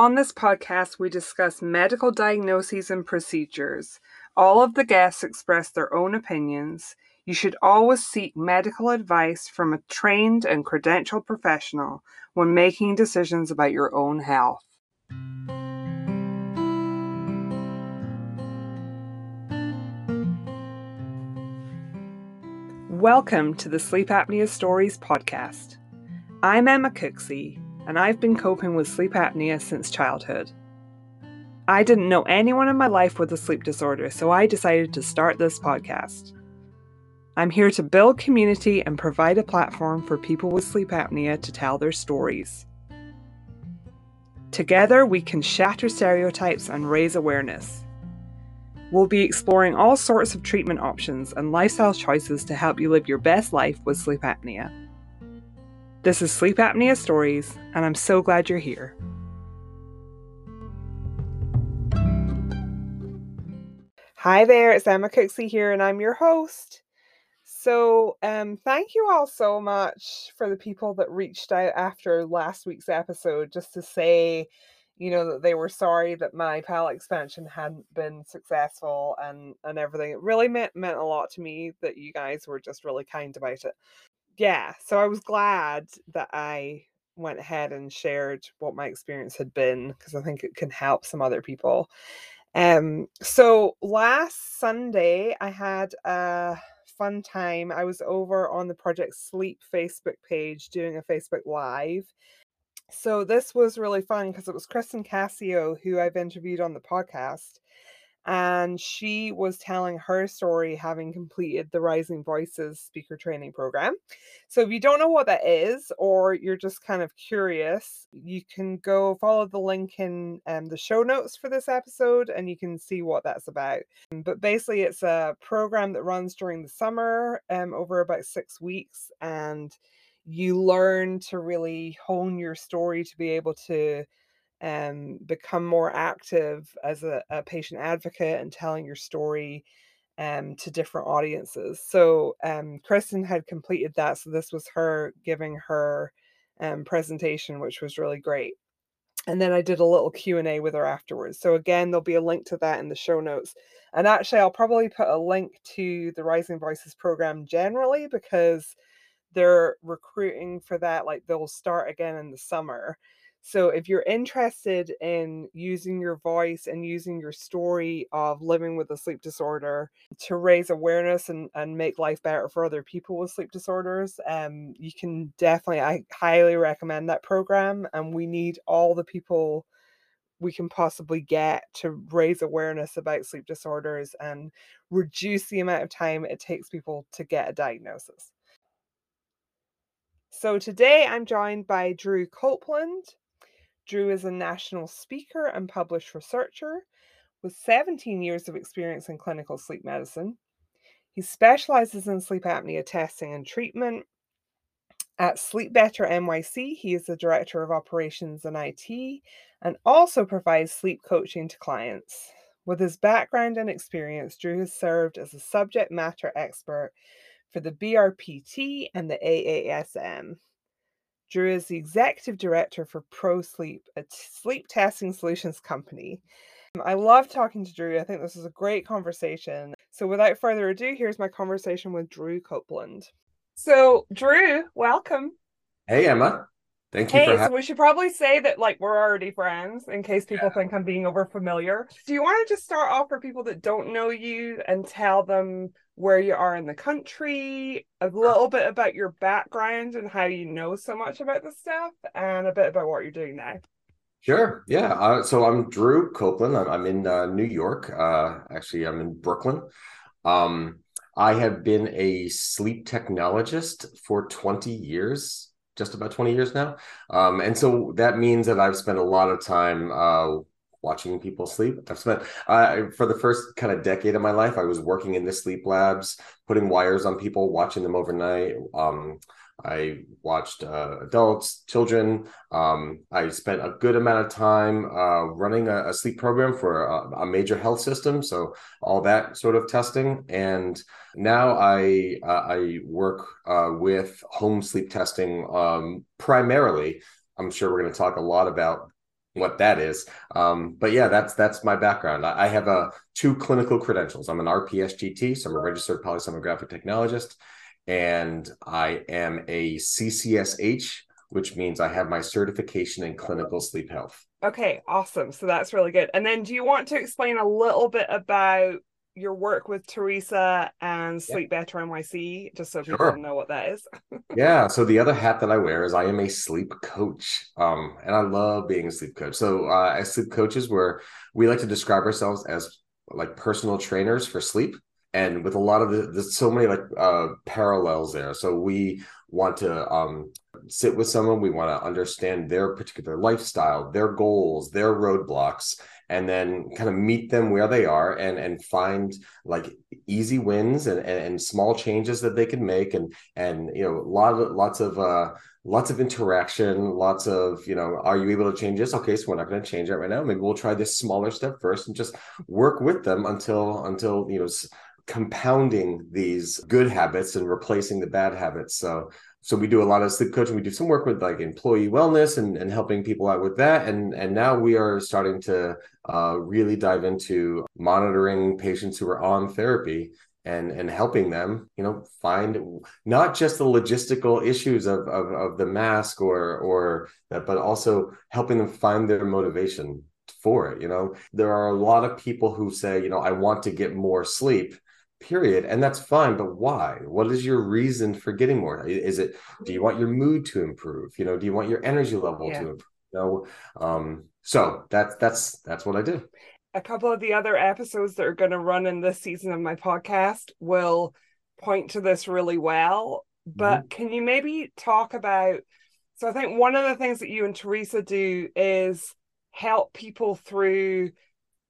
On this podcast, we discuss medical diagnoses and procedures. All of the guests express their own opinions. You should always seek medical advice from a trained and credentialed professional when making decisions about your own health. Welcome to the Sleep Apnea Stories podcast. I'm Emma Cooksey, and I've been coping with sleep apnea since childhood. I didn't know anyone in my life with a sleep disorder, so I decided to start this podcast. I'm here to build community and provide a platform for people with sleep apnea to tell their stories. Together, we can shatter stereotypes and raise awareness. We'll be exploring all sorts of treatment options and lifestyle choices to help you live your best life with sleep apnea. This is Sleep Apnea Stories, and I'm so glad you're here. Hi there, it's Emma Cooksey here, and I'm your host. So, um, thank you all so much for the people that reached out after last week's episode just to say, you know, that they were sorry that my palate expansion hadn't been successful and and everything. It really meant meant a lot to me that you guys were just really kind about it yeah, so I was glad that I went ahead and shared what my experience had been because I think it can help some other people. Um, so last Sunday I had a fun time. I was over on the Project Sleep Facebook page doing a Facebook Live. So this was really fun because it was Kristen Cassio who I've interviewed on the podcast and she was telling her story having completed the Rising Voices speaker training program. So if you don't know what that is, or you're just kind of curious, you can go follow the link in um, the show notes for this episode and you can see what that's about. But basically, it's a program that runs during the summer um, over about six weeks, and you learn to really hone your story to be able to um, become more active as a, a, patient advocate and telling your story um, to different audiences. So um, Kristen had completed that. So this was her giving her um, presentation, which was really great. And then I did a little Q&A with her afterwards. So again, there'll be a link to that in the show notes. And actually, I'll probably put a link to the Rising Voices program generally because they're recruiting for that. Like they'll start again in the summer. So if you're interested in using your voice and using your story of living with a sleep disorder to raise awareness and, and make life better for other people with sleep disorders, um, you can definitely, I highly recommend that program. And we need all the people we can possibly get to raise awareness about sleep disorders and reduce the amount of time it takes people to get a diagnosis. So today I'm joined by Drew Copeland. Drew is a national speaker and published researcher with 17 years of experience in clinical sleep medicine. He specializes in sleep apnea testing and treatment. At Sleep Better NYC, he is the director of operations and IT and also provides sleep coaching to clients. With his background and experience, Drew has served as a subject matter expert for the BRPT and the AASM. Drew is the executive director for ProSleep, a sleep testing solutions company. Um, I love talking to Drew. I think this is a great conversation. So, without further ado, here's my conversation with Drew Copeland. So, Drew, welcome. Hey, Emma. Thank you hey, so we should probably say that like we're already friends in case people yeah. think I'm being over familiar. Do you want to just start off for people that don't know you and tell them where you are in the country, a little bit about your background and how you know so much about this stuff, and a bit about what you're doing now? Sure. Yeah. Uh, so I'm Drew Copeland. I'm, I'm in uh, New York. Uh, actually, I'm in Brooklyn. Um, I have been a sleep technologist for 20 years just about 20 years now. Um, and so that means that I've spent a lot of time uh, watching people sleep. I've spent uh, for the first kind of decade of my life, I was working in the sleep labs, putting wires on people, watching them overnight. Um, I watched uh, adults, children. Um, I spent a good amount of time uh, running a, a, sleep program for a, a, major health system, so all that sort of testing. And now I uh, I work uh, with home sleep testing um, primarily. I'm sure we're going to talk a lot about what that is. Um, but yeah, that's that's my background. I, I have a uh, two clinical credentials. I'm an RPSGT, so I'm a registered polysomnographic technologist, and I am a CCSH, which means I have my certification in clinical sleep health. Okay, awesome. So that's really good. And then do you want to explain a little bit about your work with Teresa and Sleep. Better NYC, just so sure. people know what that is. yeah. So the other hat that I wear is I am a sleep coach. Um, and I love being a sleep coach. So uh, as sleep coaches, where we like to describe ourselves as like personal trainers for sleep. And with a lot of the, there's so many like uh, parallels there. So we want to um, sit with someone, we want to understand their particular lifestyle, their goals, their roadblocks, and then kind of meet them where they are and and find like easy wins and, and, and small changes that they can make. And and you know lot of lots of uh lots of interaction lots of you know are you able to change this? Okay so we're not going to change that right now. Maybe we'll try this smaller step first and just work with them until until you know compounding these good habits and replacing the bad habits. So so we do a lot of sleep coaching. We do some work with like employee wellness and, and helping people out with that. And and now we are starting to uh, really dive into monitoring patients who are on therapy and and helping them you know find not just the logistical issues of of, of the mask or or that but also helping them find their motivation for it you know. There are a lot of people who say you know i want to get more sleep period and that's fine but why? What is your reason for getting more? Is it do you want your mood to improve? You know do you want your energy level yeah. to improve? You know um so that's that's that's what i do. A couple of the other episodes that are going to run in this season of my podcast will point to this really well but mm-hmm. can you maybe talk about so i think one of the things that you and teresa do is help people through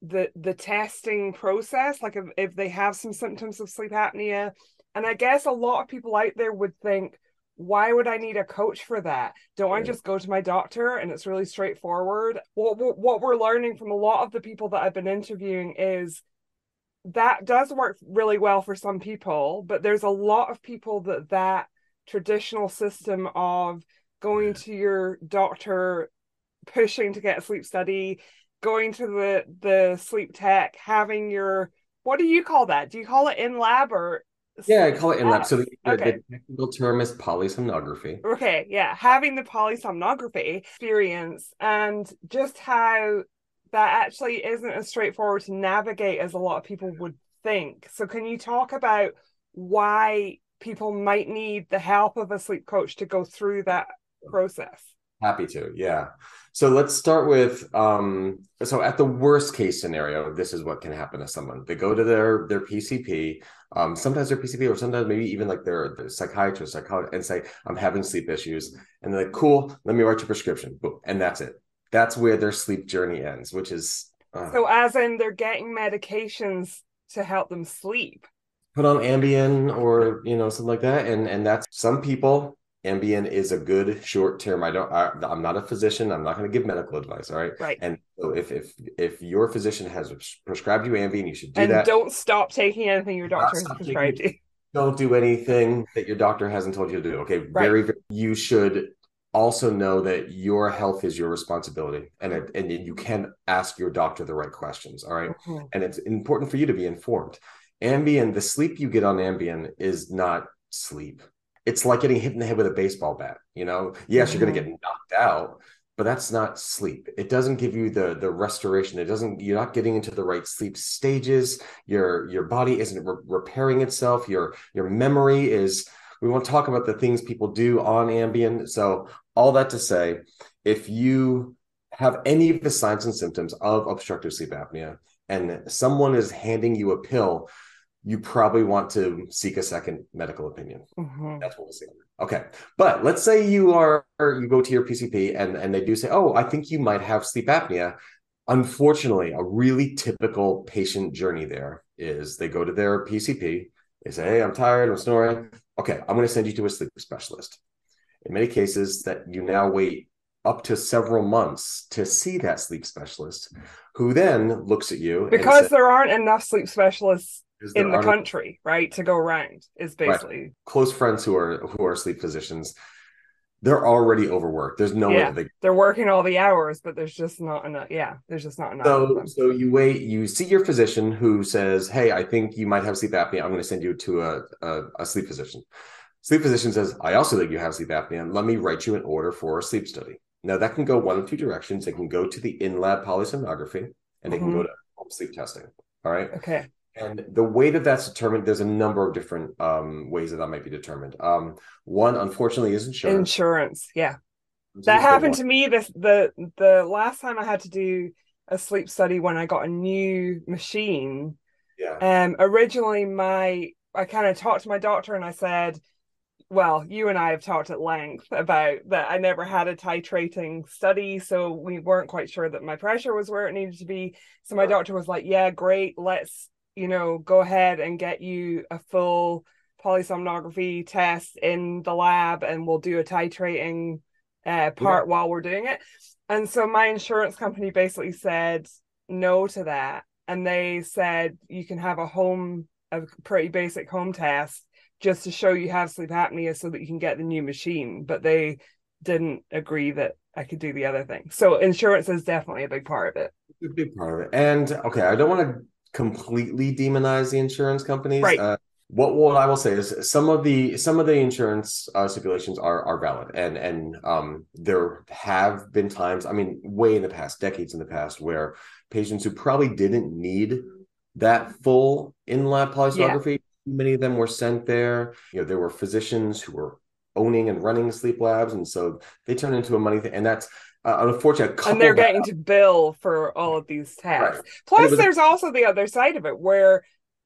the the testing process like if, if they have some symptoms of sleep apnea. And i guess a lot of people out there would think why would i need a coach for that? Don't i just go to my doctor and it's really straightforward? What, what what we're learning from a lot of the people that i've been interviewing is that does work really well for some people but there's a lot of people that that traditional system of going to your doctor pushing to get a sleep study going to the the sleep tech, having your what do you call that? Do you call it in lab or yeah, I call it in lab. So the, okay. the, technical term is polysomnography. Okay, yeah, having the polysomnography experience and just how that actually isn't as straightforward to navigate as a lot of people would think. So, can you talk about why people might need the help of a sleep coach to go through that process? Happy to, yeah. So let's start with um, so at the worst case scenario, this is what can happen to someone. They go to their their PCP, um, sometimes their PCP or sometimes maybe even like their, their psychiatrist, psychologist, and say, I'm having sleep issues. And they're like, cool, let me write you a prescription. Boom. And that's it. That's where their sleep journey ends, which is uh, so as in they're getting medications to help them sleep. Put on Ambien or you know, something like that. And and that's some people Ambien is a good short term. I don't. I, am not a physician. I'm not going to give medical advice. All right. Right. And so if if if your physician has prescribed you Ambien, you should do that. and that. don't stop taking anything your doctor has prescribed you. Don't do anything that your doctor hasn't told you to do. Okay. Right. Very, very. You should also know that your health is your responsibility, and it, and you can ask your doctor the right questions. All right? mm-hmm. And it's important for you to be informed. Ambien, the sleep you get on Ambien is not sleep it's like getting hit in the head with a baseball bat. You know, yes, mm-hmm. you're going to get knocked out, but that's not sleep. It doesn't give you the the restoration. It doesn't. You're not getting into the right sleep stages. Your your body isn't re- repairing itself. Your your memory is. We want to talk about the things people do on Ambien. So all that to say, if you have any of the signs and symptoms of obstructive sleep apnea, and someone is handing you a pill you probably want to seek a second medical opinion. Mm-hmm. That's what we'll see. Okay. But let's say you are you go to your PCP and, and they do say, Oh, I think you might have sleep apnea. Unfortunately, a really typical patient journey there is they go to their PCP, they say, Hey, I'm tired, I'm snoring. Okay, I'm going to send you to a sleep specialist. In many cases, that you now wait up to several months to see that sleep specialist who then looks at you because says, there aren't enough sleep specialists in the country, right, to go around is basically right. close friends who are who are sleep physicians. they're already overworked. There's no yeah, way they they're working all the hours, but there's just not enough. Yeah, there's just not enough. So, so you wait, you see your physician who says, "Hey, I think you might have sleep apnea. I'm going to send you to a, a, a sleep physician." Sleep physician says, "I also think you have sleep apnea. Let me write you an order for a sleep study." Now that can go one of two directions. It can go to the in-lab polysomnography, and it mm-hmm. can go mm-hmm. to home sleep testing. All right. Okay. And the way that that's determined, there's a number of different um, ways that that might be determined. Um, one, unfortunately, is insurance. Insurance, yeah. That happened to me this the the last time I had to do a sleep study when I got a new machine. Yeah. Um. Originally, my I kind of talked to my doctor and I said, well, you and I have talked at length about that I never had a titrating study, so we weren't quite sure that my pressure was where it needed to be. So my doctor was like, "Yeah, great. Let's you know, go ahead and get you a full polysomnography test in the lab and we'll do a titrating uh, part yeah. while we're doing it. And so my insurance company basically said no to that. And they said you can have a home, a pretty basic home test just to show you have sleep apnea so that you can get the new machine. But they didn't agree that I could do the other thing. So insurance is definitely a big part of it. A big part of it. And okay, I don't want to completely demonize the insurance companies. Right. Uh, what what I will say is some of the some of the insurance uh, stipulations are are valid, and and um, there have been times, I mean, way in the past, decades in the past, where patients who probably didn't need that full in lab polysomnography, yeah. many of them were sent there. You know, there were physicians who were owning and running sleep labs, and so they turn into a money thing, and that's uh, unfortunately, and they're getting to bill for all of these tests. Right. Plus, there's also the other side of it where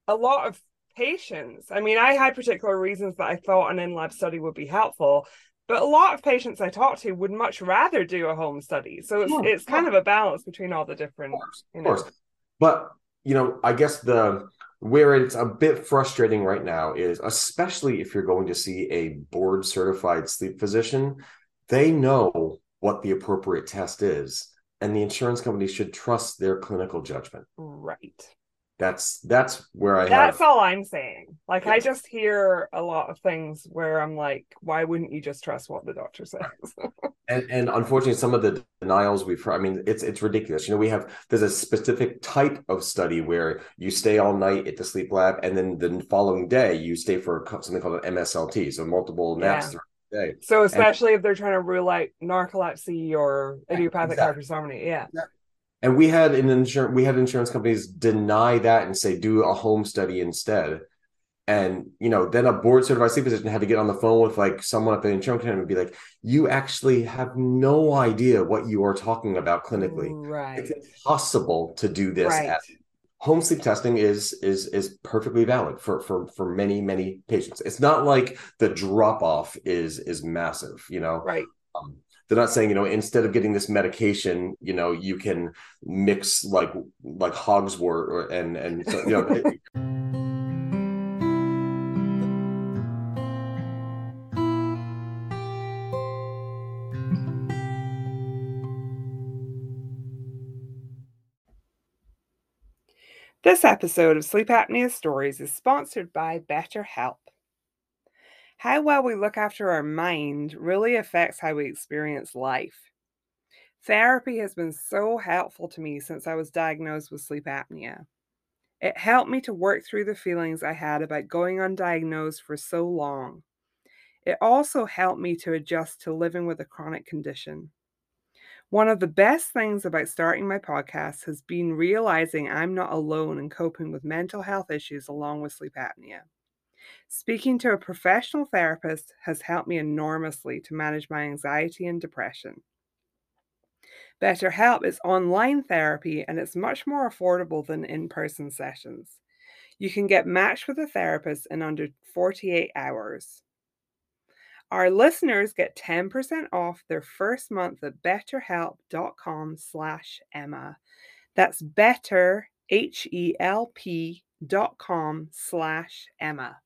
a lot of patients. I mean, I had particular reasons that I thought an in-lab study would be helpful, but a lot of patients I talked to would much rather do a home study. So it's sure, it's kind of a balance between all the different. Of course, you know. of course. but you know, I guess the where it's a bit frustrating right now is especially if you're going to see a board certified sleep physician, they know what the appropriate test is and the insurance company should trust their clinical judgment. Right. That's that's where i that's have... all i'm saying. Like i just hear a lot of things where i'm like why wouldn't you just trust what the doctor says? And and unfortunately some of the denials we've heard i mean it's it's ridiculous. You know we have there's a specific type of study where you stay all night at the sleep lab and then the following day you stay for something called an mslt so multiple naps yeah day. So especially and, if they're trying to rule out narcolepsy or idiopathic exactly. hypersomnia, yeah. And we had an insurance we had insurance companies deny that and say do a home study instead. And you know, then a board certified sleep physician had to get on the phone with like someone at the insurance company and be like, "You actually have no idea what you are talking about clinically. Right? It's impossible to do this right. at home sleep testing is is is perfectly valid for for for many many patients. It's not like the drop off is is massive you know? Right. Um, they're not saying you know instead of getting this medication you know you can mix like like hogswort or and and so, you know This episode of Sleep Apnea Stories is sponsored by BetterHelp. How well we look after our mind really affects how we experience life. Therapy has been so helpful to me since I was diagnosed with sleep apnea. It helped me to work through the feelings I had about going undiagnosed for so long. It also helped me to adjust to living with a chronic condition. One of the best things about starting my podcast has been realizing I'm not alone in coping with mental health issues along with sleep apnea. Speaking to a professional therapist has helped me enormously to manage my anxiety and depression. BetterHelp is online therapy and it's much more affordable than in person sessions. You can get matched with a therapist in under 48 hours. Our listeners get 10% off their first month at betterhelp.com slash Emma. That's better, H-E-L-P dot com slash Emma.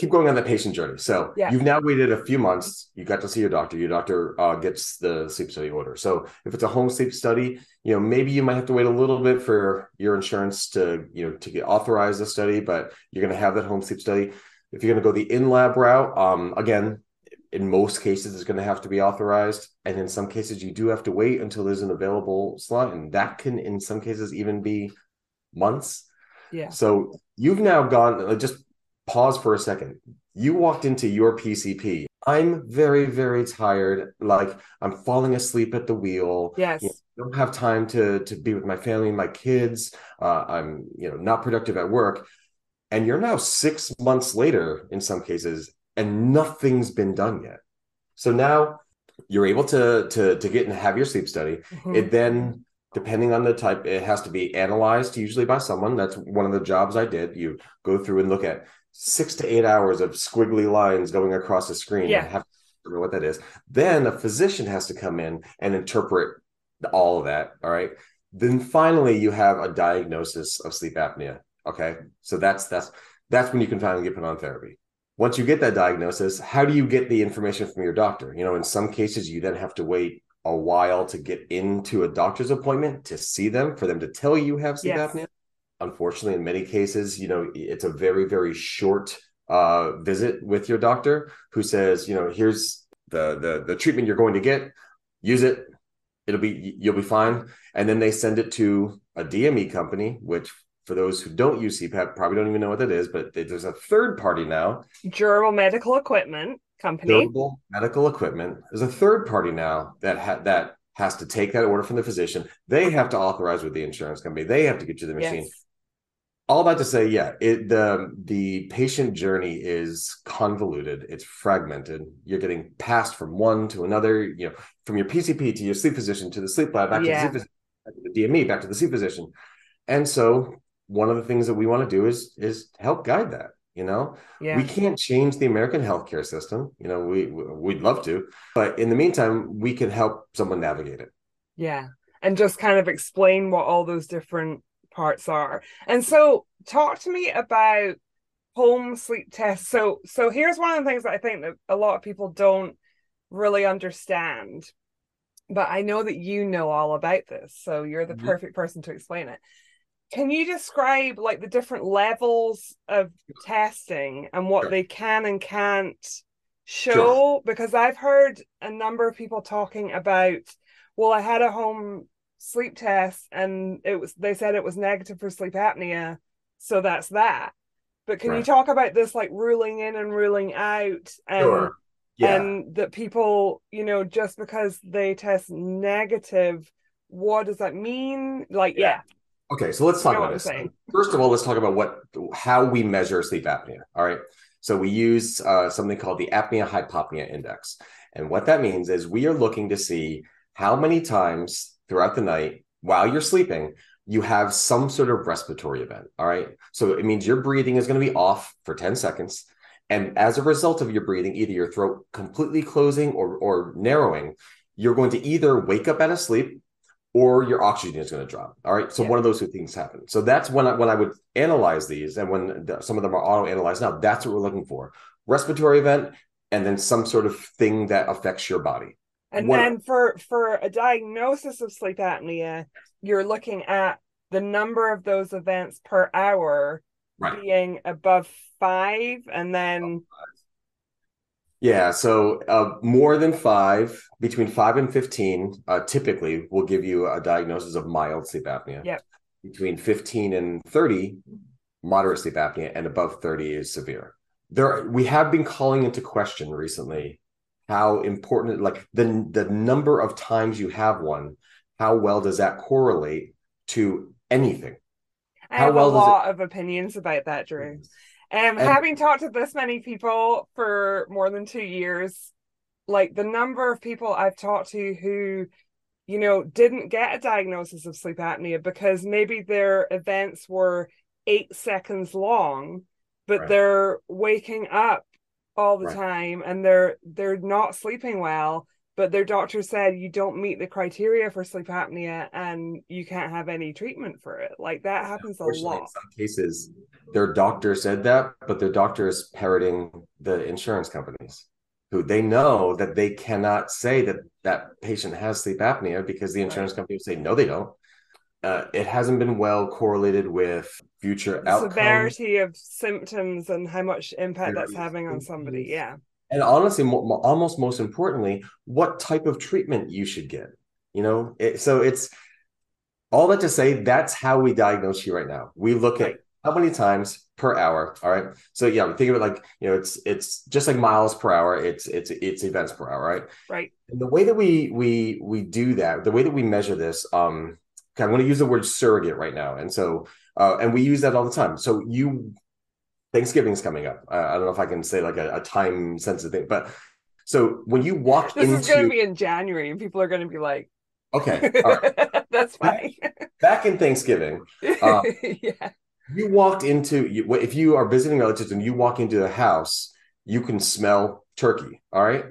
Keep going on that patient journey. So Yeah. you've now waited a few months. You got to see your doctor. Your doctor uh, gets the sleep study order. So if it's a home sleep study, you know maybe you might have to wait a little bit for your insurance to you know to get authorized the study, but you're going to have that home sleep study. If you're going to go the in lab route, um, again, in most cases, it's going to have to be authorized, and in some cases, you do have to wait until there's an available slot, and that can, in some cases, even be months. Yeah. So you've now gone. uh, Just pause for a second. You walked into your PCP. I'm very, very tired. Like I'm falling asleep at the wheel. Yes. You know, don't have time to to be with my family and my kids. Uh, I'm you know not productive at work, and you're now six months later in some cases, and nothing's been done yet. So now you're able to to to get and have your sleep study. Mhm. It then, depending on the type, it has to be analyzed usually by someone. That's one of the jobs I did. You go through and look at six to eight hours of squiggly lines going across the screen Yeah. and have to remember what that is. Then a physician has to come in and interpret all of that. All right. Then finally you have a diagnosis of sleep apnea. Okay. So that's that's that's when you can finally get put on therapy. Once you get that diagnosis, how do you get the information from your doctor? You know, in some cases you then have to wait a while to get into a doctor's appointment to see them for them to tell you you have sleep Yes. apnea unfortunately in many cases you know it's a very very short uh visit with your doctor who says you know here's the the the treatment you're going to get use it it'll be you'll be fine and then they send it to a DME company which for those who don't use CPAP probably don't even know what that is but there's a third party now Durable medical equipment company. durable medical equipment. There's a third party now that ha- that has to take that order from the physician. They have to authorize with the insurance company. They have to get you the machine. Yes. All that to say, yeah, it the the patient journey is convoluted. It's fragmented. You're getting passed from one to another. You know, from your PCP to your sleep physician to the sleep lab, back Yeah. to the sleep physician, back to the DME, back to the sleep physician. And so, one of the things that we want to do is is help guide that. You know, Yeah. we can't change the American healthcare system. You know, we we'd love to, but in the meantime, we can help someone navigate it. Yeah. And just kind of explain what all those different parts are. And so talk to me about home sleep tests. So so here's one of the things that I think that a lot of people don't really understand. But I know that you know all about this, so you're the Mhm. perfect person to explain it. Can you describe like the different levels of testing and what Sure. they can and can't show? Because I've heard a number of people talking about, well, I had a home sleep test and it was they said it was negative for sleep apnea, so that's that. But can you talk about this like ruling in and ruling out and Sure. Yeah. and that people, you know, just because they test negative, what does that mean? Like, yeah, Okay, so let's talk about this. First of all, let's talk about what how we measure sleep apnea. All right. So we use uh, something called the apnea hypopnea index. And what that means is we are looking to see how many times throughout the night while you're sleeping you have some sort of respiratory event. All right. So it means your breathing is going to be off for 10 seconds. And as a result of your breathing, either your throat completely closing or, or narrowing, you're going to either wake up out of sleep or your oxygen is going to drop. All right. So Yeah. one of those two things happen. So that's when I, when I would analyze these, and when the, some of them are auto analyzed now, that's what we're looking for: respiratory event, and then some sort of thing that affects your body. And What- then for for a diagnosis of sleep apnea, you're looking at the number of those events per hour Right. being above five, and then Yeah. So uh, more than five, between five and fifteen, uh, typically will give you a diagnosis of mild sleep apnea. Yep. Between fifteen and thirty, moderate sleep apnea, and above thirty is severe. There, we have been calling into question recently how important, like the the number of times you have one, how well does that correlate to anything? I How have well a does it- lot of opinions about that, Drew. Um, And- having talked to this many people for more than two years, like the number of people I've talked to who, you know, didn't get a diagnosis of sleep apnea because maybe their events were eight seconds long, but Right. they're waking up all the Right. time and they're they're not sleeping well but their doctor said you don't meet the criteria for sleep apnea and you can't have any treatment for it. Like that happens a lot. In some cases, their doctor said that, but their doctor is parroting the insurance companies who they know that they cannot say that that patient has sleep apnea because the insurance right. company will say no they don't uh, it hasn't been well correlated with future outcomes. severity of symptoms and how much impact that's having on somebody yeah. And honestly almost most importantly what type of treatment you should get you know? It, so it's all that to say that's how we diagnose you right now. We look at how many times per hour all right? So yeah think of it like you know it's it's just like miles per hour it's it's it's events per hour right? Right. And the way that we we we do that the way that we measure this um i'm going to use the word surrogate right now and so uh, and we use that all the time so you thanksgiving's coming up uh, i don't know if i can say like a, a time sensitive thing but so when you walk into this into is going to be in january and people are going to be like okay all right that's fine back, back in thanksgiving uh, yeah you walked into if you are visiting relatives and you walk into the house, you can smell turkey. All right.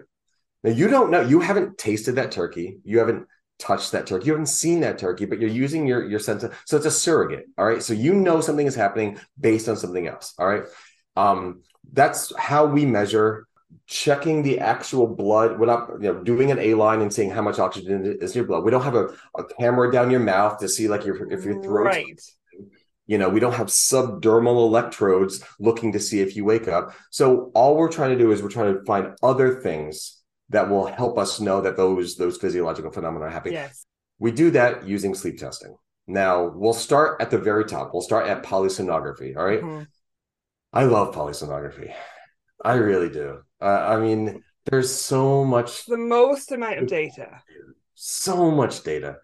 Now you don't know, you haven't tasted that turkey, you haven't touched that turkey, you haven't seen that turkey, but you're using your your sense of so it's a surrogate. All right. So you know something is happening based on something else. All right. Um, that's how we measure checking the actual blood. We're not, you know, doing an A line and seeing how much oxygen is in your blood. We don't have a, a camera down your mouth to see like your if your throat right. You know, we don't have subdermal electrodes looking to see if you wake up. So all we're trying to do is we're trying to find other things that will help us know that those those physiological phenomena are happening. Yes. We do that using sleep testing. Now we'll start at the very top. We'll start at polysomnography. All right? mm-hmm. I love polysomnography. I really do. Uh, I mean, there's so much. The most amount of data. So much data.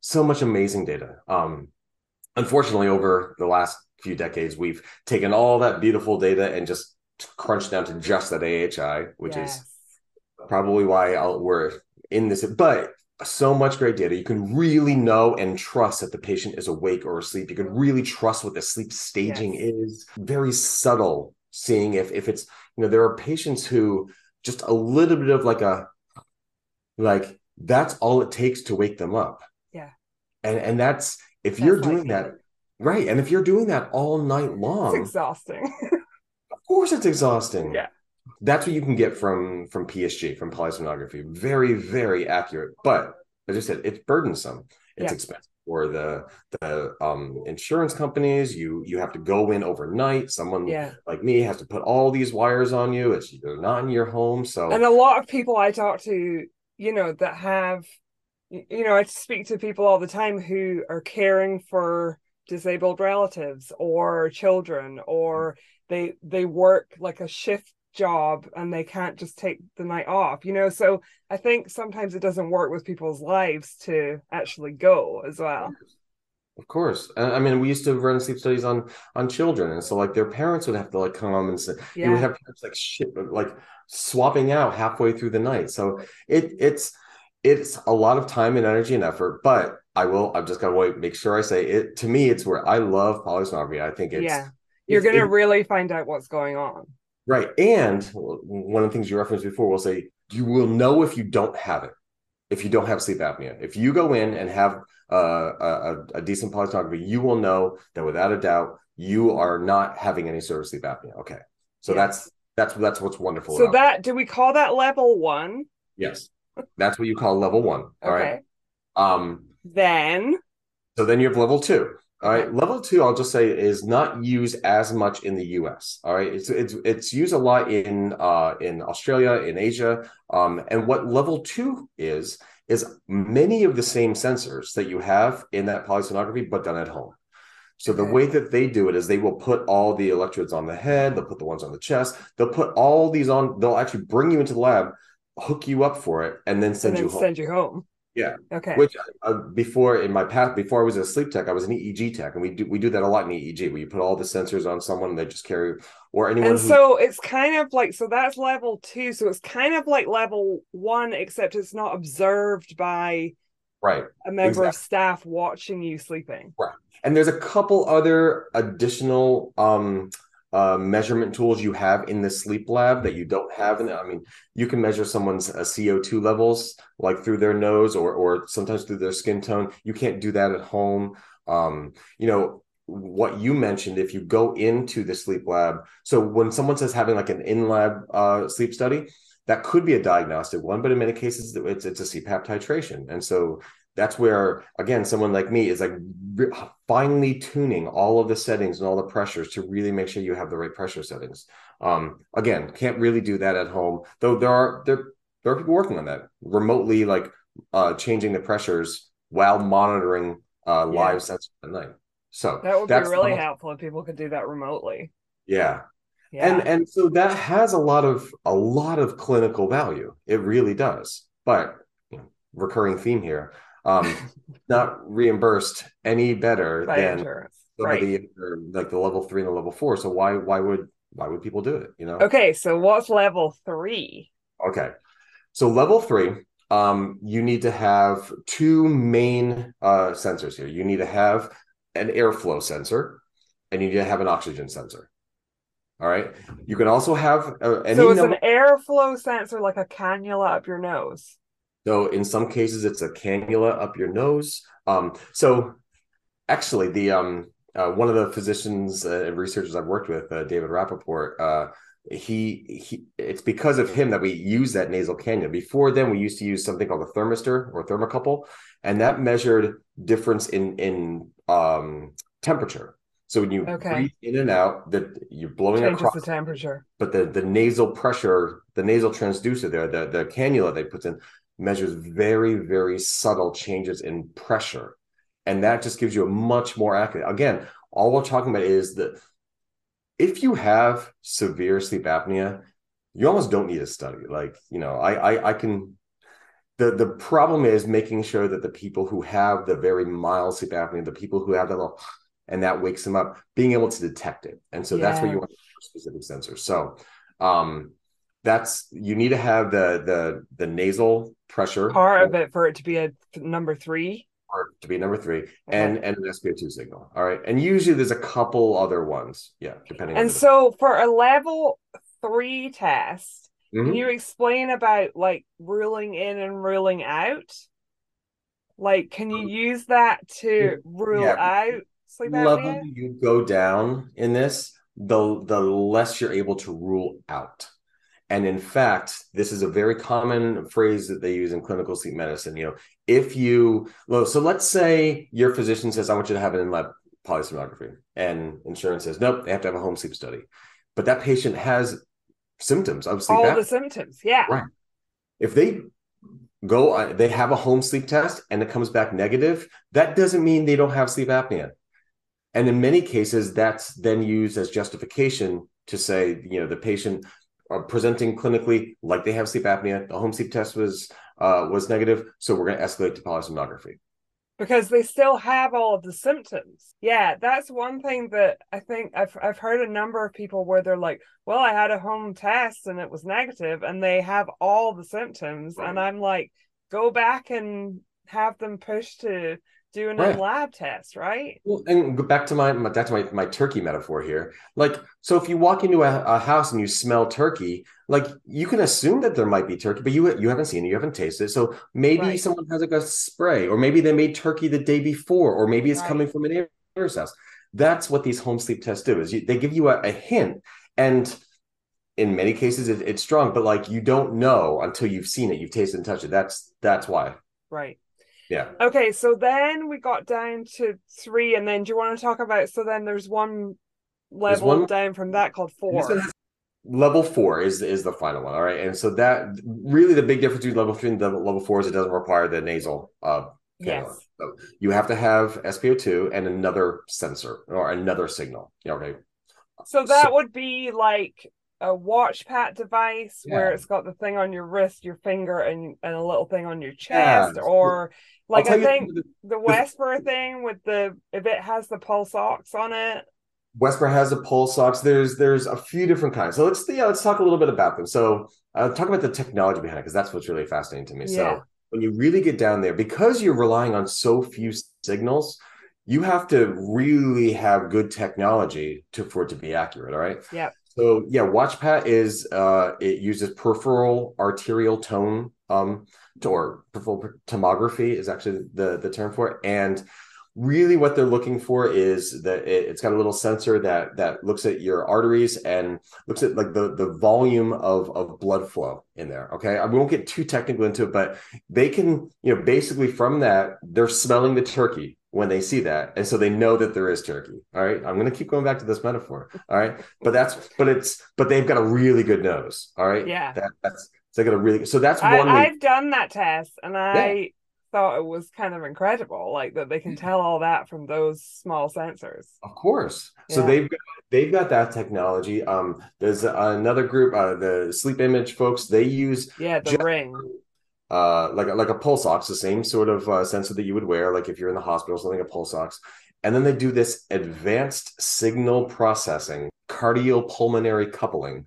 So much amazing data. Um, unfortunately, over the last few decades, we've taken all that beautiful data and just crunched down to just that AHI, which yes. is probably why I'll, we're in this. But so much great data. You can really know and trust that the patient is awake or asleep. You can really trust what the sleep staging yes. is. Very subtle, seeing if if it's you know there are patients who just a little bit of like a like that's all it takes to wake them up. Yeah. And and that's if you're doing that right and if you're doing that all night long it's exhausting of course it's exhausting yeah that's what you can get from from psg from polysomnography. Very very accurate. But as i said it's burdensome. It's yeah. expensive for the the um insurance companies. You you have to go in overnight. Someone yeah. like me has to put all these wires on you. It's they're not in your home. So and a lot of people i talk to you know that have you know, I speak to people all the time who are caring for disabled relatives or children or they they work like a shift job and they can't just take the night off you know so i think sometimes it doesn't work with people's lives to actually go as well of course i mean we used to run sleep studies on on children and so like their parents would have to like come and say yeah. you would have parents like shit like swapping out halfway through the night so it it's it's a lot of time and energy and effort, but I will, I'm just gonna wait, make sure I say it. To me, it's where I love polysomnography. I think it's yeah, you're it's, gonna it, really find out what's going on. Right. And one of the things you referenced before, we'll say you will know if you don't have it, if you don't have sleep apnea. If you go in and have a, a, a decent polysomnography, you will know that without a doubt you are not having any sort of sleep apnea. Okay. So that's that's that's what's wonderful. So that do we call that level one? Yes. That's what you call level one. All okay. right. Um, then. So then you have level two. All right. Level two, I'll just say, is not used as much in the U.S. All right. It's it's it's used a lot in uh, in Australia, in Asia. Um, and what level two is is many of the same sensors that you have in that polysomnography, but done at home. So the way that they do it is they will put all the electrodes on the head, they'll put the ones on the chest, they'll put all these on, they'll actually bring you into the lab, hook you up for it and then send and then you home. Send you home. Yeah. Okay. Which uh, before in my past, before I was a sleep tech, I was an EEG tech, and we do we do that a lot in EEG, where you put all the sensors on someone, and they just carry or anyone. And who... so it's kind of like so that's level two. So it's kind of like level one, except it's not observed by right a member exactly. of staff watching you sleeping. Right. And there's a couple other additional um uh, measurement tools you have in the sleep lab that you don't have in I mean, you can measure someone's uh, CO2 levels like through their nose or or sometimes through their skin tone. You can't do that at home. Um, you know, what you mentioned, if you go into the sleep lab, so when someone says having like an in lab uh, sleep study, that could be a diagnostic one, but in many cases it's it's a CPAP titration, and so that's where again someone like me is like finely tuning all of the settings and all the pressures to really make sure you have the right pressure settings. Um again can't really do that at home though there are there there are people working on that remotely like uh changing the pressures while monitoring uh yeah. live sensors at night. So that would be really helpful if people could do that remotely. Yeah. Yeah. and and so that has a lot of a lot of clinical value. It really does. But you know, recurring theme here um, not reimbursed any better By than right. the like the level three and the level four. So why why would why would people do it? You know. Okay, so what's level three? Okay, so level three, um, you need to have two main uh, sensors here. You need to have an airflow sensor, and you need to have an oxygen sensor. All right. You can also have uh, any so it's number- an airflow sensor like a cannula up your nose. So in some cases, it's a cannula up your nose. Um, so actually, the um, uh, one of the physicians uh, and researchers I've worked with, uh, David Rapoport, uh, he he. It's because of him that we use that nasal cannula. Before then, we used to use something called a thermistor or thermocouple, and that measured difference in in um, temperature. So when you okay. breathe in and out, that you're blowing Changes across the temperature. But the the nasal pressure, the nasal transducer there, the the cannula they put in measures very, very subtle changes in pressure. And that just gives you a much more accurate. Again, all we're talking about is that if you have severe sleep apnea, you almost don't need a study. Like, you know, I I, I can the the problem is making sure that the people who have the very mild sleep apnea, the people who have that little and that wakes them up, being able to detect it. And so yeah. that's where you want specific sensors. So um that's you need to have the the the nasal pressure part of it for it to be a number three or to be number three okay. and and an SpO2 signal. All right. And usually there's a couple other ones. Yeah, depending And so the... for a level three test, mm-hmm. can you explain about like ruling in and ruling out? Like, can you use that to rule yeah. out sleep apnea? Level you go down in this, the the less you're able to rule out. And in fact, this is a very common phrase that they use in clinical sleep medicine. You know, if you, so let's say your physician says, I want you to have an in-lab polysomnography, and insurance says, nope, they have to have a home sleep study. But that patient has symptoms of sleep All apnea. the symptoms, yeah. Right. If they go, uh, they have a home sleep test and it comes back negative, that doesn't mean they don't have sleep apnea. And in many cases, that's then used as justification to say, you know, the patient are presenting clinically like they have sleep apnea. The home sleep test was uh, was negative, so we're going to escalate to polysomnography because they still have all of the symptoms. Yeah, that's one thing that I think I've I've heard a number of people where they're like, "Well, I had a home test and it was negative," and they have all the symptoms, right. and I'm like, "Go back and have them pushed to doing right. a lab test, right? Well, and go back to my, my back to my, my turkey metaphor here. Like, so if you walk into a, a, house and you smell turkey, like you can assume that there might be turkey, but you you haven't seen it, you haven't tasted it. So maybe right. someone has like a spray, or maybe they made turkey the day before, or maybe it's right. coming from an neighbor's house. That's what these home sleep tests do. Is you, they give you a, a hint, and in many cases it, it's strong, but like you don't know until you've seen it, you've tasted and touched it. That's that's why. Right. Yeah. Okay, so then we got down to three, and then do you want to talk about? So then there's one level one, down from that called four. Level four is is the final one. All right, and so that really the big difference between level three and level four is it doesn't require the nasal. Uh, yes. So you have to have SpO2 and another sensor or another signal. Yeah, okay. So that so, would be like a WatchPat device yeah. where it's got the thing on your wrist, your finger, and, and a little thing on your chest, yeah. or like I think the, the Wesper thing with the if it has the pulse ox on it. Wesper has a pulse ox. There's there's a few different kinds. So let's yeah let's talk a little bit about them. So uh, talk about the technology behind it because that's what's really fascinating to me. Yeah. So when you really get down there, because you're relying on so few signals, you have to really have good technology to for it to be accurate. All right. Yeah. So yeah, WatchPat is uh, it uses peripheral arterial tone um, or peripheral tonometry is actually the the term for it, and really what they're looking for is that it, has got a little sensor that that looks at your arteries and looks at like the the volume of of blood flow in there okay? I won't get too technical into it but they can you know basically from that they're smelling the turkey when they see that and so they know that there is turkey all right? I'm going to keep going back to this metaphor all right? But that's but it's but they've got a really good nose all right? Yeah. That, that's they got a really so that's I, one i've done that test and i yeah. thought it was kind of incredible like that they can tell all that from those small sensors. Of course. Yeah. so they've got they've got that technology. Um there's another group uh the SleepImage folks they use yeah the ring uh, like like a pulse ox, the same sort of uh, sensor that you would wear, like if you're in the hospital, something a pulse ox. And then they do this advanced signal processing, cardiopulmonary coupling,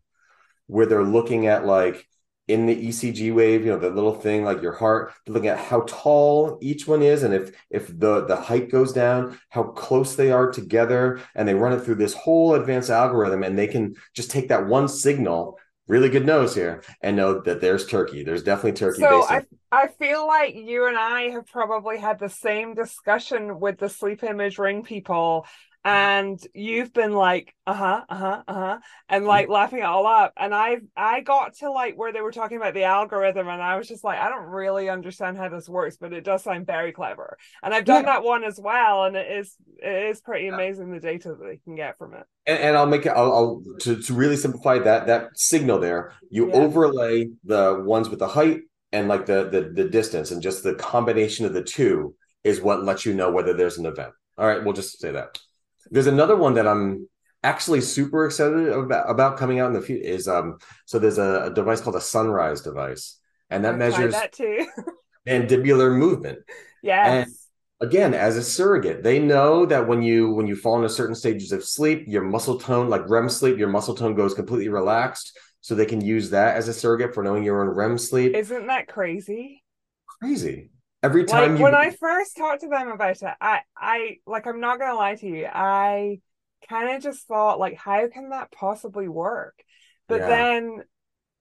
where they're looking at like in the ECG wave, you know, the little thing like your heart, looking at how tall each one is, and if if the the height goes down, how close they are together, and they run it through this whole advanced algorithm, and they can just take that one signal really good nose here and know that there's turkey. There's definitely turkey. So I, I feel like you and I have probably had the same discussion with the SleepImage ring people and you've been like uh-huh uh-huh uh-huh and mm-hmm. like laughing it all up and i i got to like where they were talking about the algorithm and i was just like i don't really understand how this works but it does sound very clever and i've done yeah. that one as well and it is it is pretty amazing the data that they can get from it and, and i'll make it I'll, I'll, to, to really simplify that that signal there you yeah. overlay the ones with the height and like the, the the distance and just the combination of the two is what lets you know whether there's an event all right we'll just say that there's another one that I'm actually super excited about, about coming out in the future. Is um so there's a, a device called a Sunrise device, and that measures that too. mandibular movement. Yes. And again, as a surrogate, they know that when you when you fall into certain stages of sleep, your muscle tone, like REM sleep, your muscle tone goes completely relaxed. So they can use that as a surrogate for knowing you're in REM sleep. Isn't that crazy? Crazy every time like, you... when I first talked to them about it, I I like I'm not gonna lie to you, I kind of just thought like how can that possibly work? But yeah. then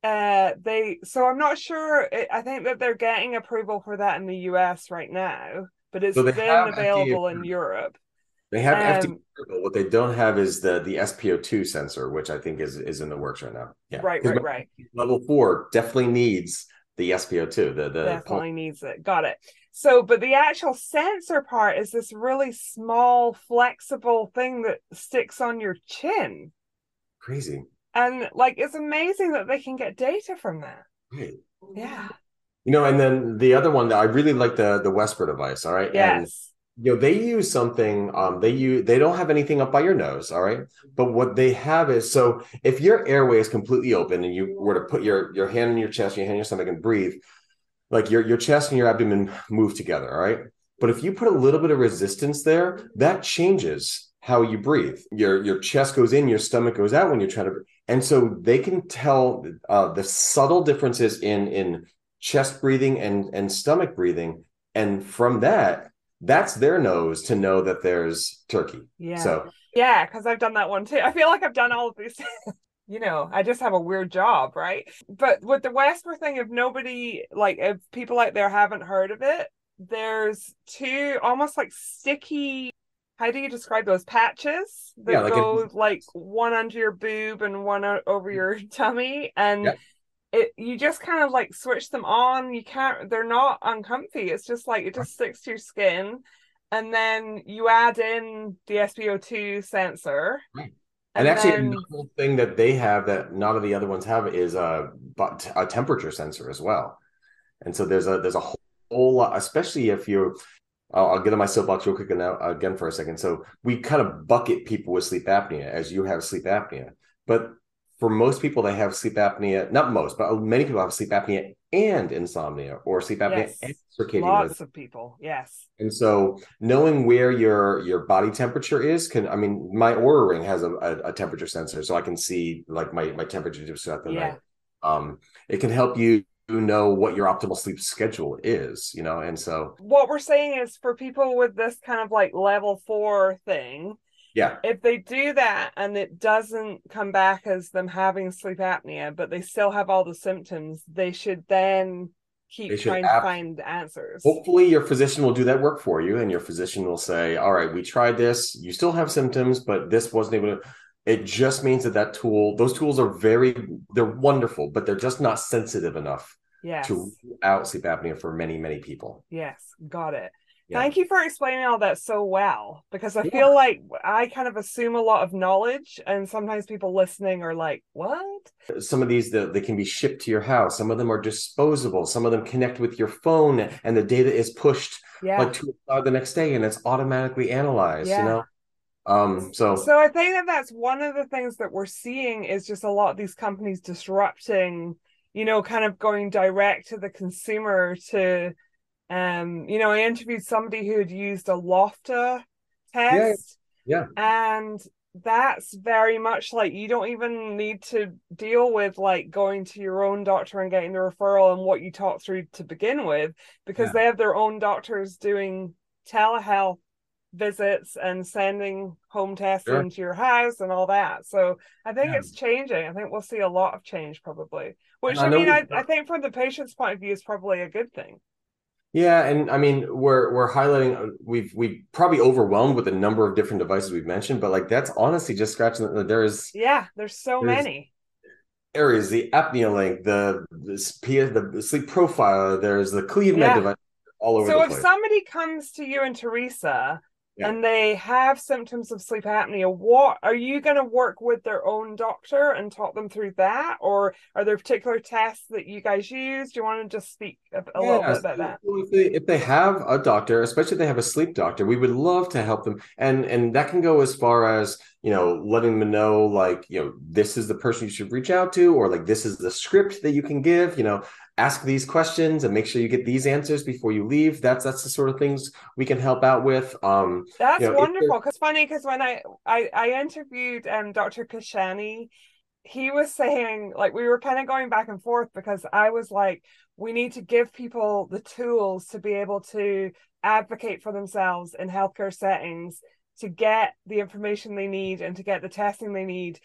uh they so I'm not sure I think that they're getting approval for that in the US right now, but it's so been available FDA in Europe. They have um, FDA approval. What they don't have is the the SpO2 sensor, which I think is is in the works right now. Yeah. Right, right, right. Level four definitely needs the SpO2. The the definitely needs it. Got it. So, but the actual sensor part is this really small, flexible thing that sticks on your chin. Crazy. And like, it's amazing that they can get data from that. Right. Yeah. You know, and then the other one that I really like the the Wesper device. All right. Yes. You know they use something um they use they don't have anything up by your nose all right? But what they have is so if your airway is completely open and you were to put your your hand in your chest your hand in your stomach and breathe like your your chest and your abdomen move together all right? But if you put a little bit of resistance there that changes how you breathe. Your your chest goes in your stomach goes out when you're trying to and so they can tell uh, the subtle differences in in chest breathing and and stomach breathing. And from that that's their nose to know that there's turkey. Yeah. So yeah, because I've done that one too. I feel like I've done all of these. you know, I just have a weird job, right? But with the Wesper thing, if nobody like if people out there haven't heard of it, there's two almost like sticky how do you describe those patches that yeah, like go a... like one under your boob and one over your tummy and yeah it you just kind of like switch them on. You can't they're not uncomfy. It's just like it just sticks to your skin. And then you add in the SpO2 sensor. Right. and, and, actually then... another thing that they have that none of the other ones have is a but a temperature sensor as well. And so there's a there's a whole lot especially if you're I'll, I'll get on my soapbox real quick now again for a second. So we kind of bucket people with sleep apnea as you have sleep apnea, but for most people, they have sleep apnea. Not most, but many people have sleep apnea and insomnia, or sleep apnea yes. and circadian Lots rhythm. of people, yes. And so, knowing where your your body temperature is can, I mean, my Oura ring has a, a, a temperature sensor, so I can see like my my temperature just throughout the yeah. night. Um, it can help you know what your optimal sleep schedule is, you know, and so what we're saying is for people with this kind of like level four thing, yeah, if they do that and it doesn't come back as them having sleep apnea, but they still have all the symptoms, they should then keep trying to find answers. Hopefully, your physician will do that work for you, and your physician will say, "All right, we tried this. You still have symptoms, but this wasn't able to." It just means that that tool, those tools are very, they're wonderful, but they're just not sensitive enough yes. to out sleep apnea for many, many people. Yes, got it. Yeah. Thank you for explaining all that so well because I yeah. feel like I kind of assume a lot of knowledge, and sometimes people listening are like, "What?" Some of these the, they can be shipped to your house. Some of them are disposable. Some of them connect with your phone, and the data is pushed yeah. like to the next day, and it's automatically analyzed. You know, um, so so I think that that's one of the things that we're seeing is just a lot of these companies disrupting. You know, kind of going direct to the consumer to um, you know, I interviewed somebody who had used a Lofta test. Yeah. yeah. And that's very much like you don't even need to deal with like going to your own doctor and getting the referral and what you talk through to begin with because yeah. they have their own doctors doing telehealth visits and sending home tests sure. into your house and all that. So I think yeah. it's changing. I think we'll see a lot of change probably. Which I, I mean, I, I think from the patient's point of view is probably a good thing. Yeah, and I mean we're we're highlighting uh, we've we probably overwhelmed with the number of different devices we've mentioned, but like that's honestly just scratching the there is yeah, there's so there's many areas, the ApneaLink, the the, the sleep profile, there's the CleveMed yeah. device all over. The So if somebody comes to you and Teresa yeah. and they have symptoms of sleep apnea, what are you going to work with their own doctor and talk them through that? Or are there particular tests that you guys use? Do you want to just speak a, a yeah, little bit about that? If they, if they have a doctor, especially if they have a sleep doctor, we would love to help them. And, and that can go as far as, you know, letting them know, like, you know, this is the person you should reach out to, or like, this is the script that you can give, you know, ask these questions and make sure you get these answers before you leave. That's that's the sort of things we can help out with. Um that's you know, wonderful. because funny because when I, I i interviewed um dr kashani he was saying like we were kind of going back and forth because i was like we need to give people the tools to be able to advocate for themselves in healthcare settings to get the information they need and to get the testing they need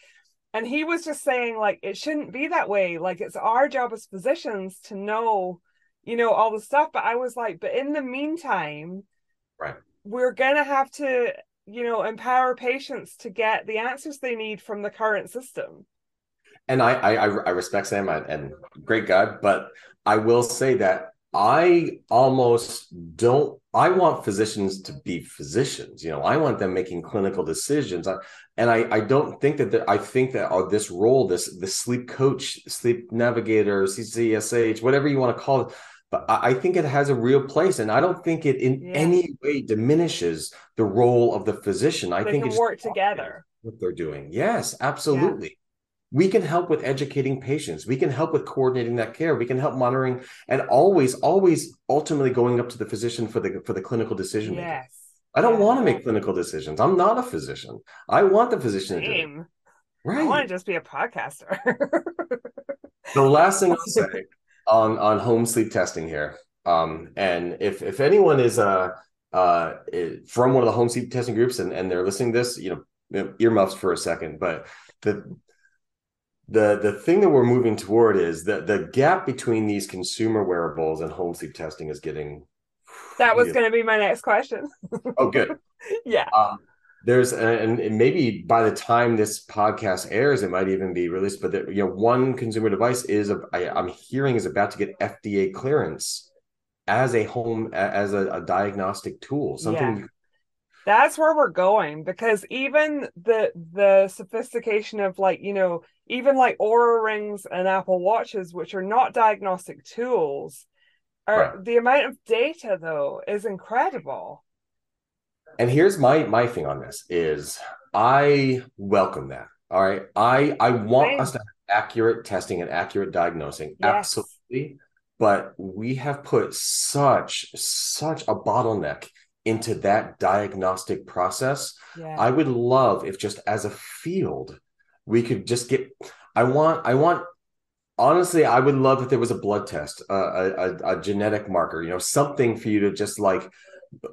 and he was just saying like it shouldn't be that way. Like it's our job as physicians to know you know all the stuff. But i was like but in the meantime right. we're gonna have to you know empower patients to get the answers they need from the current system. And i i, I respect sam and great guy but i will say that I almost don't. I want physicians to be physicians. You know, I want them making clinical decisions. I, and I, I don't think that. The, I think that oh, this role, this the sleep coach, sleep navigator, CCSH, whatever you want to call it, but I think it has a real place, and I don't think it in yeah. any way diminishes the role of the physician. I think it's work together. What they're doing, yes, absolutely we can help with educating patients. We can help with coordinating that care. We can help monitoring and always always ultimately going up to the physician for the for the clinical decision making yes. I don't want to make clinical decisions. I'm not a physician. I want the physician Same. to do it. right i want to just be a podcaster. The last thing i'll say on on home sleep testing here um and if if anyone is uh uh from one of the home sleep testing groups and and they're listening to this you know earmuffs for a second but the the the thing that we're moving toward is that the gap between these consumer wearables and home sleep testing is getting that was going to be my next question. Oh good. Yeah. Um, there's and, and maybe by the time this podcast airs it might even be released but the, you know one consumer device is a, I, i'm hearing is about to get fda clearance as a home as a, a diagnostic tool something yeah that's where we're going because even the the sophistication of like you know even like Oura rings and Apple watches which are not diagnostic tools are right. the amount of data though is incredible and here's my my thing on this is i welcome that all right i i want Same. us to have accurate testing and accurate diagnosing yes. absolutely but we have put such such a bottleneck into that diagnostic process. Yeah. I would love if just as a field we could just get I want I want honestly, I would love if there was a blood test, a, a, a genetic marker, you know, something for you to just like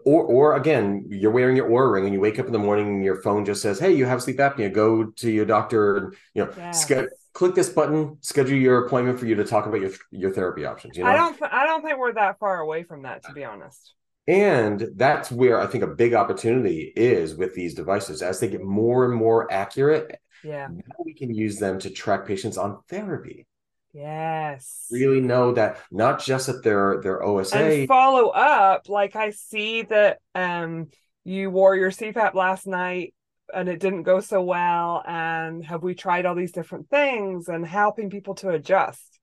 or or again you're wearing your Oura ring and you wake up in the morning and your phone just says hey you have sleep apnea go to your doctor and you know yes. ske- click this button schedule your appointment for you to talk about your your therapy options you know i don't i don't think we're that far away from that to be honest and that's where i think a big opportunity is with these devices as they get more and more accurate yeah we can use them to track patients on therapy Yes. Really know that not just that they're they're OSA and follow up. Like I see that um you wore your CPAP last night and it didn't go so well. And have we tried all these different things and helping people to adjust?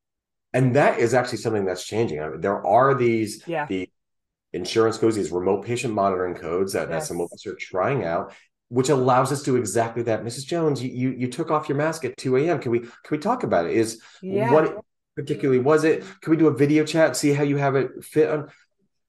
And that is actually something that's changing. I mean, there are these yeah. the insurance codes, these remote patient monitoring codes that, yes. that some of us are trying out which allows us to do exactly that. Mrs. Jones, you, you, you took off your mask at 2 a.m. Can we can we talk about it? Is yeah. what particularly was it? Can we do a video chat, see how you have it fit on?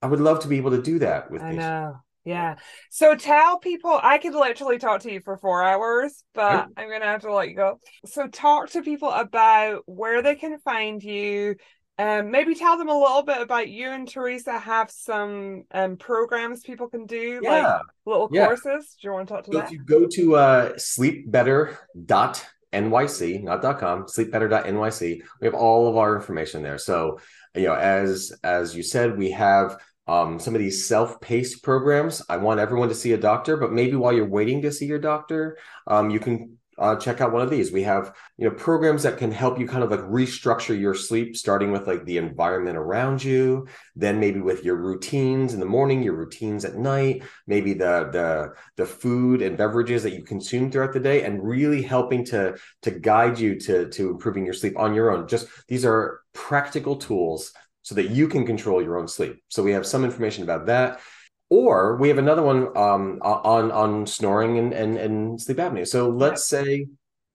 I would love to be able to do that with I patients. know. Yeah. So tell people I could literally talk to you for four hours, but I'm gonna have to let you go. So talk to people about where they can find you, um, maybe tell them a little bit about you and Teresa have some um, programs people can do, yeah. like little yeah. courses. Do you want to talk to so that? If you go to uh, sleepbetter.nyc, not .com, sleepbetter.nyc, we have all of our information there. So, you know, as as you said, we have um, some of these self-paced programs. I want everyone to see a doctor, but maybe while you're waiting to see your doctor, um, you can uh, check out one of these. We have you know programs that can help you kind of like restructure your sleep, starting with like the environment around you, then maybe with your routines in the morning, your routines at night, maybe the the the food and beverages that you consume throughout the day, and really helping to to guide you to to improving your sleep on your own. Just these are practical tools so that you can control your own sleep. So we have some information about that or we have another one um, on on snoring and, and and sleep apnea. So let's say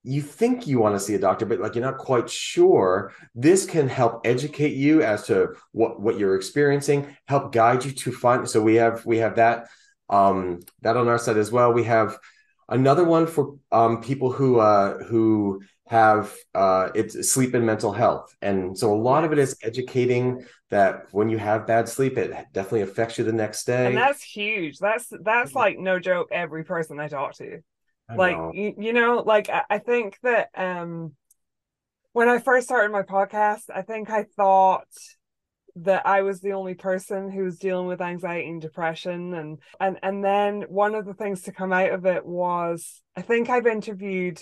you think you want to see a doctor, but like you're not quite sure. This can help educate you as to what what you're experiencing, help guide you to find. So we have we have that um, that on our side as well. We have another one for um, people who uh, who have uh, it's sleep and mental health. And so a lot of it is educating that when you have bad sleep, it definitely affects you the next day. And that's huge. That's that's like no joke. Every person I talk to, I like know. You, you know, like I, I think that um when I first started my podcast, I think I thought that I was the only person who was dealing with anxiety and depression and and and then one of the things to come out of it was I think I've interviewed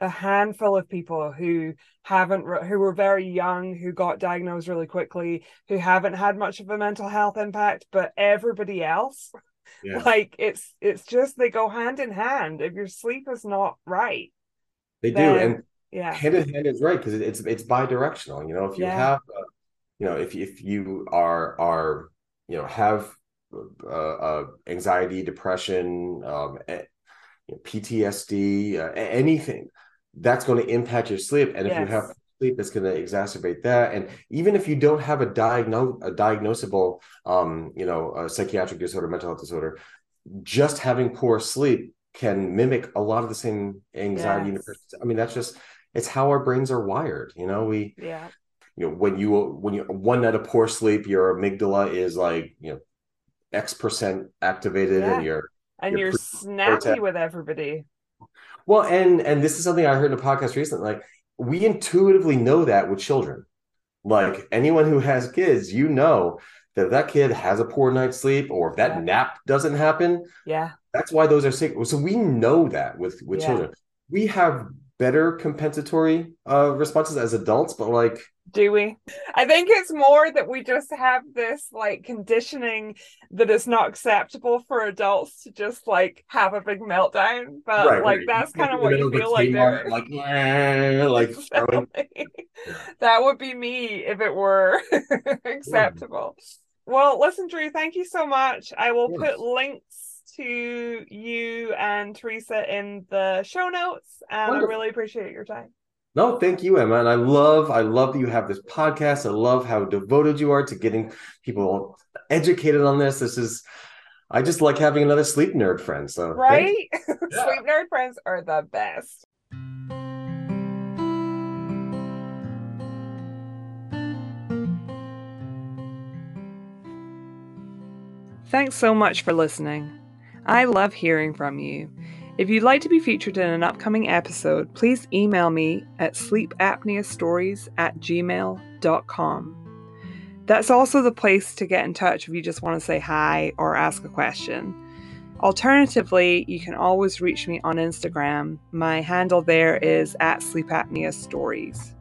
a handful of people who haven't who were very young who got diagnosed really quickly who haven't had much of a mental health impact but everybody else yeah. like it's it's just they go hand in hand if your sleep is not right they then, do and yeah hand in hand is right because it's it's bi-directional you know if you yeah. have uh, you know if if you are are you know have uh, uh anxiety depression um you know, ptsd uh, anything that's going to impact your sleep. And if yes. you have sleep, it's going to exacerbate that. And even if you don't have a diagnose a diagnosable, um, you know, a psychiatric disorder, mental health disorder, just having poor sleep can mimic a lot of the same anxiety. Yes. I mean, that's just it's how our brains are wired. You know, we yeah. You know, when you when you one night of poor sleep, your amygdala is like you know X percent activated, yeah. and you're and you're, you're snappy with everybody. Well, and and this is something I heard in a podcast recently. Like we intuitively know that with children. Like anyone who has kids, you know that if that kid has a poor night's sleep or if that yeah. nap doesn't happen, yeah, that's why those are sick. So we know that with with yeah. children. We have better compensatory uh responses as adults, but like do we? I think it's more that we just have this like conditioning that it's not acceptable for adults to just like have a big meltdown but right, like right. that's kind of what you feel like like yeah, like that would be me if it were acceptable. Yeah. well listen drew thank you so much. I will put links to you and Teresa in the show notes. And Wonderful. I really appreciate your time. No, thank you, Emma. And I love, I love that you have this podcast. I love how devoted you are to getting people educated on this. This is, I just like having another sleep nerd friend. So right, yeah. sleep nerd friends are the best. Thanks so much for listening. I love hearing from you. If you'd like to be featured in an upcoming episode, please email me at sleepapneastories at gmail.com. That's also the place to get in touch if you just want to say hi or ask a question. Alternatively, you can always reach me on Instagram. My handle there is at sleepapneastories.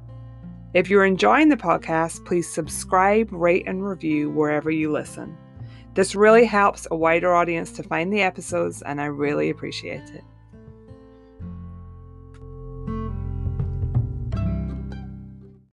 If you're enjoying the podcast, please subscribe, rate, and review wherever you listen. This really helps a wider audience to find the episodes, and I really appreciate it.